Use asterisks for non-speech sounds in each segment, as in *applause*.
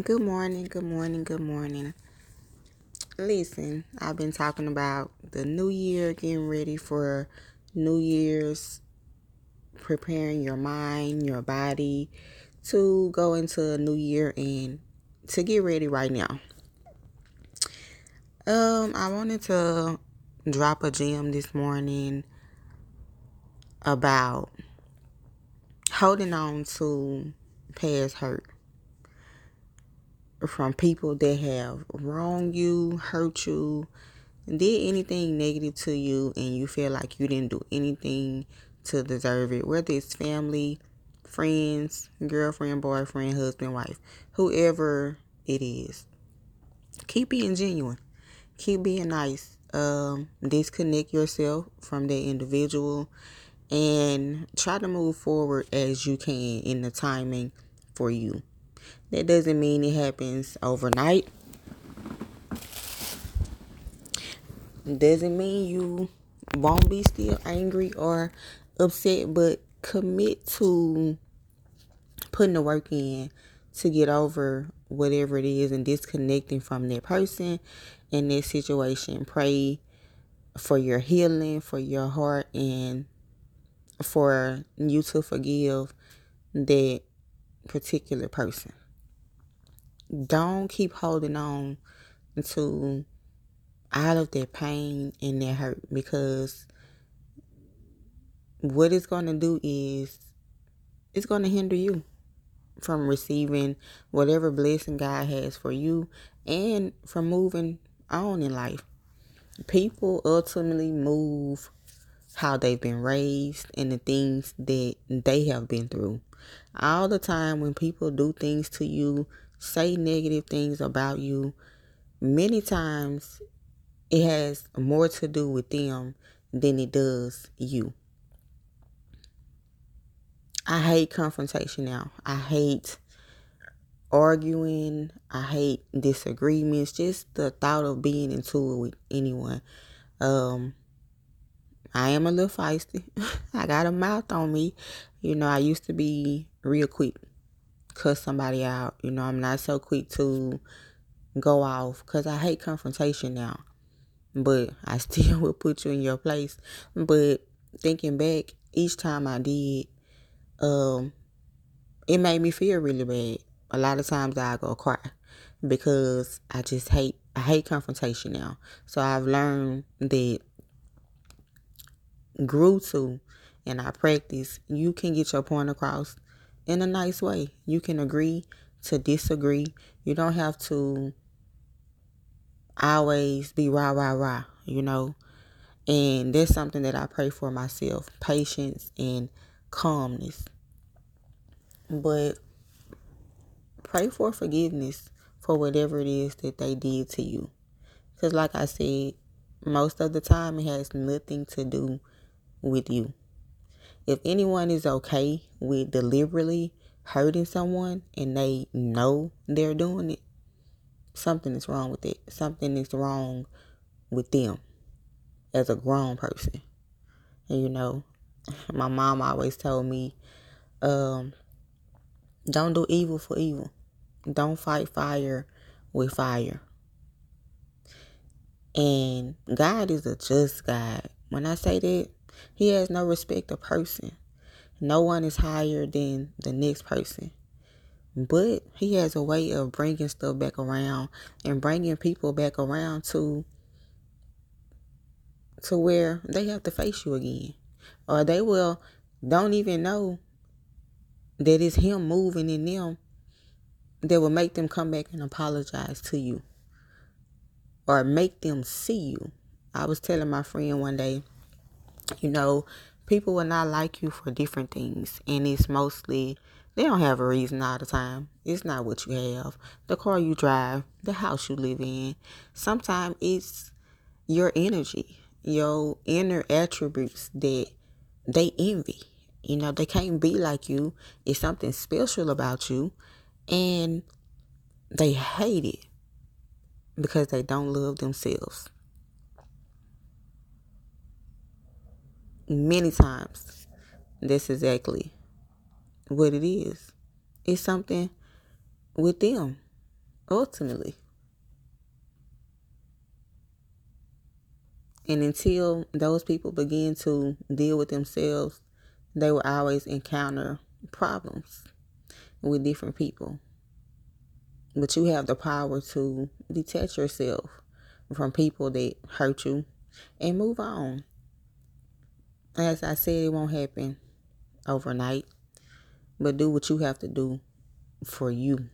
Good morning, good morning, good morning. Listen, I've been talking about the new year, getting ready for New Year's, preparing your mind, your body to go into a new year and to get ready right now. Um, I wanted to drop a gem this morning about holding on to past hurt from people that have wronged you, hurt you, did anything negative to you, and you feel like you didn't do anything to deserve it, whether it's family, friends, girlfriend, boyfriend, husband, wife, whoever it is. Keep being genuine. Keep being nice. Um, disconnect yourself from that individual and try to move forward as you can in the timing for you. That doesn't mean it happens overnight. Doesn't mean you won't be still angry or upset, but commit to putting the work in to get over whatever it is and disconnecting from that person in that situation. Pray for your healing, for your heart, and for you to forgive that particular person don't keep holding on to all of that pain and that hurt because what it's going to do is it's going to hinder you from receiving whatever blessing God has for you and from moving on in life. People ultimately move how they've been raised and the things that they have been through. All the time when people do things to you say negative things about you, many times it has more to do with them than it does you. I hate confrontation now. I hate arguing. I hate disagreements. Just the thought of being into it with anyone. Um, I am a little feisty. *laughs* I got a mouth on me. You know, I used to be real quick cuss somebody out. You know, I'm not so quick to go off because I hate confrontation now. But I *laughs* still will put you in your place. But thinking back, each time I did, um, it made me feel really bad. A lot of times I go cry because I just hate I hate confrontation now. So I've learned that grew to and I practice, you can get your point across in a nice way. You can agree to disagree. You don't have to always be rah, rah, rah, you know. And that's something that I pray for myself patience and calmness. But pray for forgiveness for whatever it is that they did to you. Because, like I said, most of the time it has nothing to do with you. If anyone is okay with deliberately hurting someone and they know they're doing it, something is wrong with it. Something is wrong with them as a grown person. And you know, *laughs* my mom always told me, um, don't do evil for evil. Don't fight fire with fire. And God is a just God. When I say that, he has no respect of person. No one is higher than the next person. But he has a way of bringing stuff back around and bringing people back around to to where they have to face you again. Or they will don't even know that it's him moving in them that will make them come back and apologize to you. Or make them see you. I was telling my friend one day, you know, people will not like you for different things. And it's mostly, they don't have a reason all the time. It's not what you have, the car you drive, the house you live in. Sometimes it's your energy, your inner attributes that they envy. You know, they can't be like you. It's something special about you. And they hate it because they don't love themselves. Many times that's exactly what it is. It's something with them. ultimately. And until those people begin to deal with themselves, they will always encounter problems with different people. But you have the power to detach yourself from people that hurt you and move on. As I said, it won't happen overnight, but do what you have to do for you,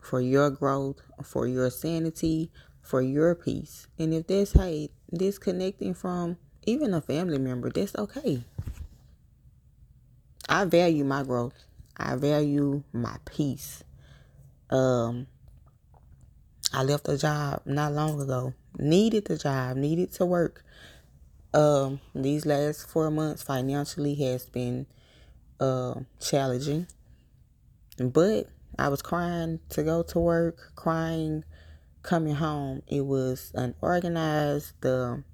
for your growth, for your sanity, for your peace. And if that's, hey, disconnecting from even a family member, that's okay. I value my growth. I value my peace. Um, I left a job not long ago. Needed the job, needed to work. Um, these last four months financially has been uh, challenging. But I was crying to go to work, crying coming home. It was unorganized. The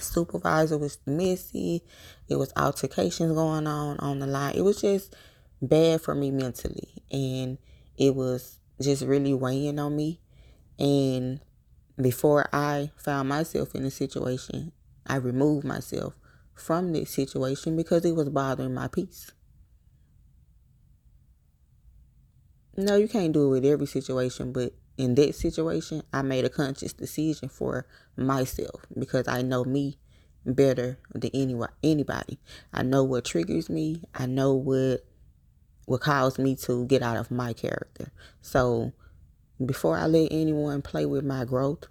supervisor was messy. It was altercations going on on the line. It was just bad for me mentally. And it was just really weighing on me. And before I found myself in a situation, I removed myself from this situation because it was bothering my peace. No, you can't do it with every situation, but in that situation, I made a conscious decision for myself because I know me better than anyone anybody. I know what triggers me. I know what what caused me to get out of my character. So before I let anyone play with my growth,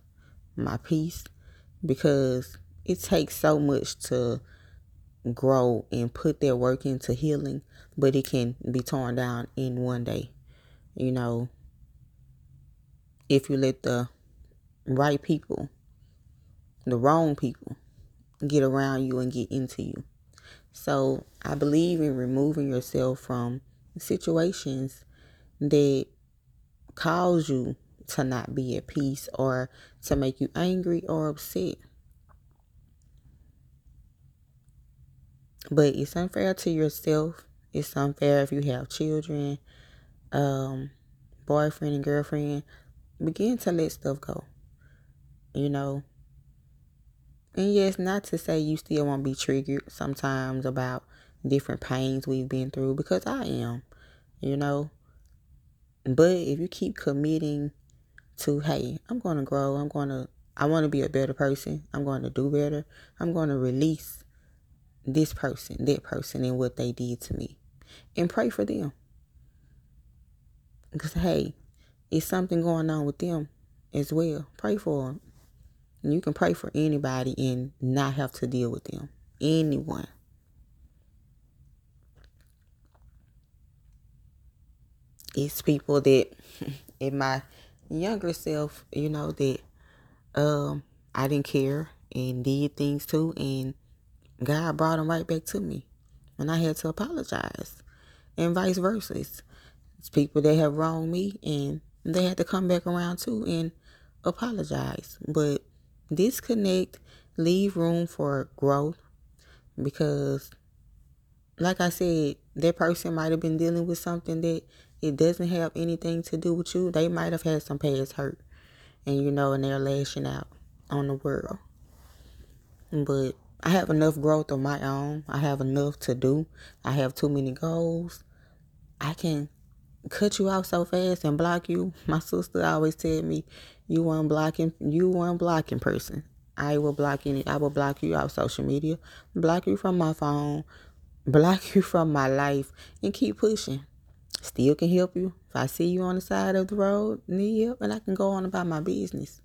my peace, because it takes so much to grow and put their work into healing, but it can be torn down in one day. You know, if you let the right people, the wrong people, get around you and get into you. So I believe in removing yourself from situations that cause you to not be at peace or to make you angry or upset. But it's unfair to yourself. It's unfair if you have children, um, boyfriend and girlfriend. Begin to let stuff go. You know. And yes, not to say you still won't be triggered sometimes about different pains we've been through because I am, you know. But if you keep committing to, hey, I'm going to grow, I'm going to, I want to be a better person, I'm going to do better, I'm going to release this person, that person, and what they did to me, and pray for them. Because, hey, it's something going on with them as well. Pray for them. And you can pray for anybody and not have to deal with them. Anyone. It's people that *laughs* in my younger self, you know, that um I didn't care and did things too and God brought them right back to me. And I had to apologize. And vice versa. It's, people that have wronged me and they had to come back around too and apologize. But disconnect, leave room for growth because like I said, that person might have been dealing with something that it doesn't have anything to do with you. They might have had some past hurt and you know, and they're lashing out on the world. But I have enough growth of my own. I have enough to do. I have too many goals. I can cut you out so fast and block you. *laughs* My sister always tell me, you weren't blocking, you weren't blocking person. I will block any, I will block you off social media, block you from my phone, *laughs* block you from my life, and keep pushing. Still can help you. If I see you on the side of the road, need help, and I can go on about my business.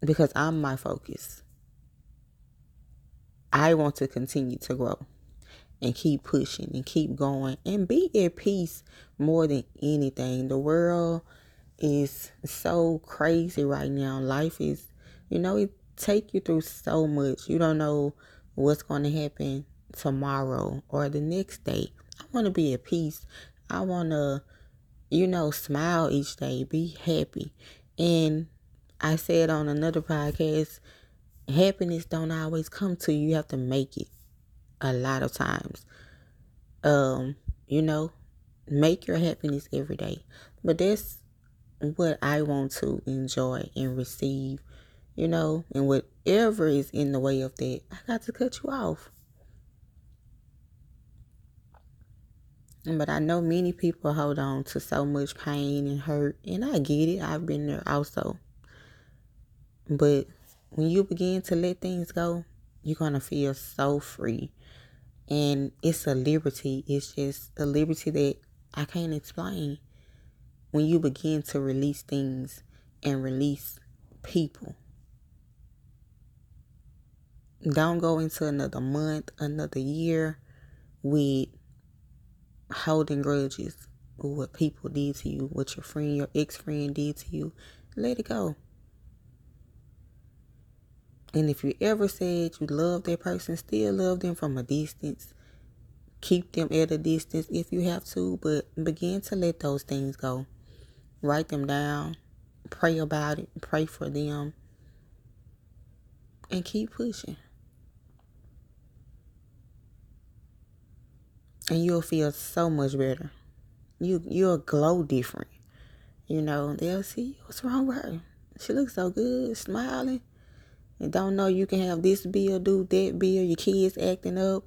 Because I'm my focus. I want to continue to grow and keep pushing and keep going and be at peace more than anything. The world is so crazy right now. Life is, you know, it take you through so much. You don't know what's going to happen tomorrow or the next day. I want to be at peace. I want to, you know, smile each day, be happy. And I said on another podcast, happiness don't always come to you. You have to make it a lot of times. Um, you know, Make your happiness every day. But that's what I want to enjoy and receive, you know, and whatever is in the way of that, I got to cut you off. But I know many people hold on to so much pain and hurt, and I get it. I've been there also. But when you begin to let things go, you're going to feel so free. And it's a liberty. It's just a liberty that I can't explain. When you begin to release things and release people. Don't go into another month, another year with holding grudges with what people did to you, what your friend, your ex friend did to you. Let it go. And if you ever said you love that person, still love them from a distance. Keep them at a distance if you have to, but begin to let those things go. Write them down. Pray about it. Pray for them. And keep pushing. And you'll feel so much better. You you'll glow different. You know, they'll see what's wrong with her. She looks so good, smiling and don't know you can have this bill do that bill, your kids acting up.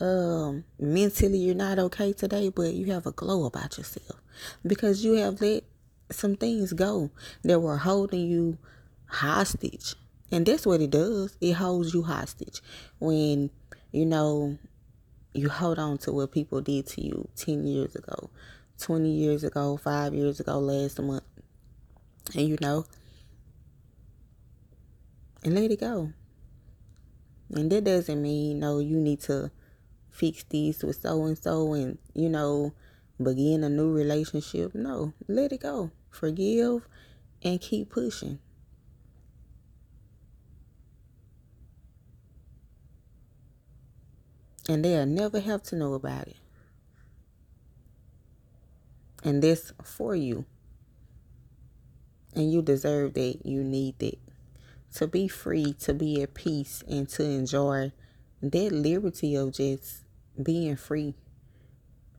Um, mentally you're not okay today, but you have a glow about yourself because you have let some things go that were holding you hostage. And that's what it does. It holds you hostage when, you know, you hold on to what people did to you 10 years ago, 20 years ago, five years ago, last month. And you know, and let it go. And that doesn't mean, you no, you need to fix these with so and so and, you know, begin a new relationship. No, let it go. Forgive and keep pushing. And they'll never have to know about it. And this for you. And you deserve that. You need that to be free, to be at peace, and to enjoy that liberty of just being free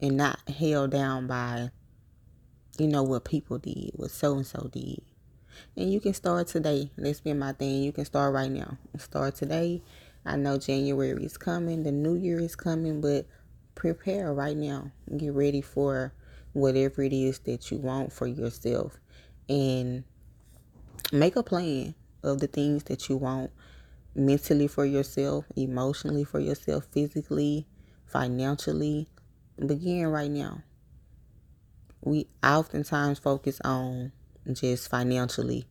and not held down by, you know, what people did, what so and so did. And you can start today. That's been my thing. You can start right now. Start today. I know January is coming, the new year is coming, but prepare right now. Get ready for whatever it is that you want for yourself and make a plan of the things that you want mentally for yourself, emotionally for yourself, physically, financially. Begin right now. We oftentimes focus on just financially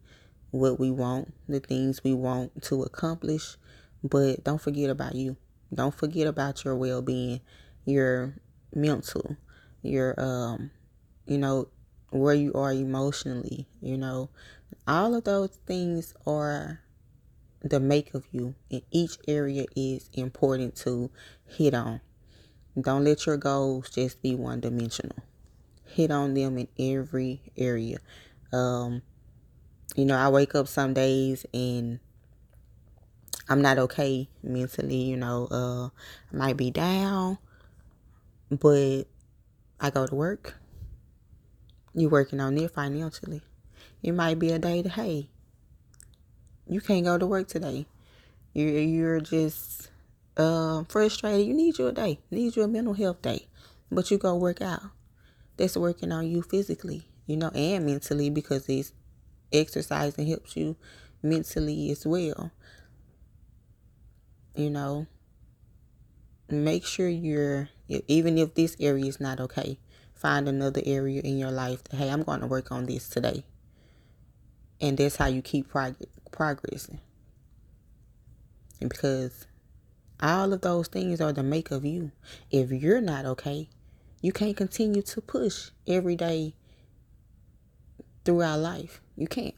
what we want, the things we want to accomplish, but don't forget about you. Don't forget about your well being, your mental, your um, you know, where you are emotionally, you know, all of those things are the make of you, and each area is important to hit on. Don't let your goals just be one dimensional. Hit on them in every area. Um, you know, I wake up some days and I'm not okay mentally, you know, uh, I might be down, but I go to work. You're working on it financially. It might be a day that, hey, you can't go to work today. You're, you're just uh, frustrated. You need you a day. You need you a mental health day. But you go work out. That's working on you physically, you know, and mentally because it's exercising helps you mentally as well. You know, make sure you're, even if this area is not okay, find another area in your life that, hey, I'm going to work on this today. And that's how you keep prog- progressing. And because all of those things are the make of you. If you're not okay, you can't continue to push every day throughout life. You can't.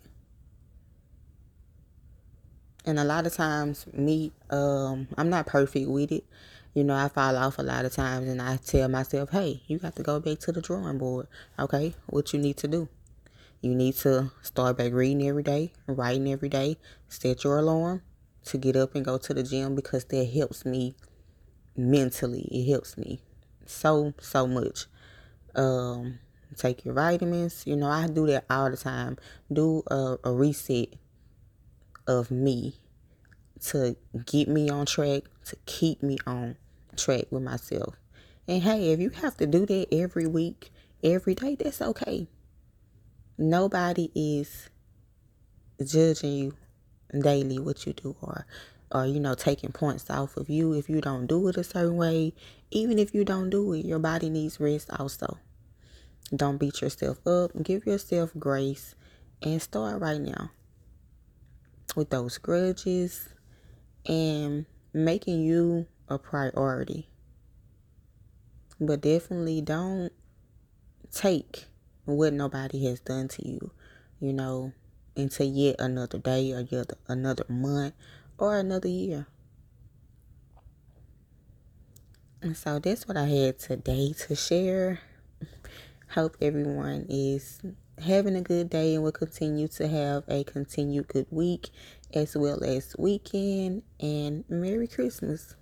And a lot of times, me, um, I'm not perfect with it. You know, I fall off a lot of times and I tell myself, hey, you got to go back to the drawing board. Okay, what you need to do. You need to start back reading every day, writing every day, set your alarm to get up and go to the gym because that helps me mentally. It helps me so, so much. Um, take your vitamins. You know, I do that all the time. Do a, a reset of me to get me on track, to keep me on track with myself. And hey, if you have to do that every week, every day, that's okay. Nobody is judging you daily what you do or or you know taking points off of you. If you don't do it a certain way even if you don't do it your body needs rest also. Don't beat yourself up. Give yourself grace and start right now with those grudges and making you a priority. But definitely don't take what nobody has done to you you know into yet another day or yet another month or another year. And so that's what I had today to share. Hope everyone is having a good day and will continue to have a continued good week as well as weekend and Merry Christmas.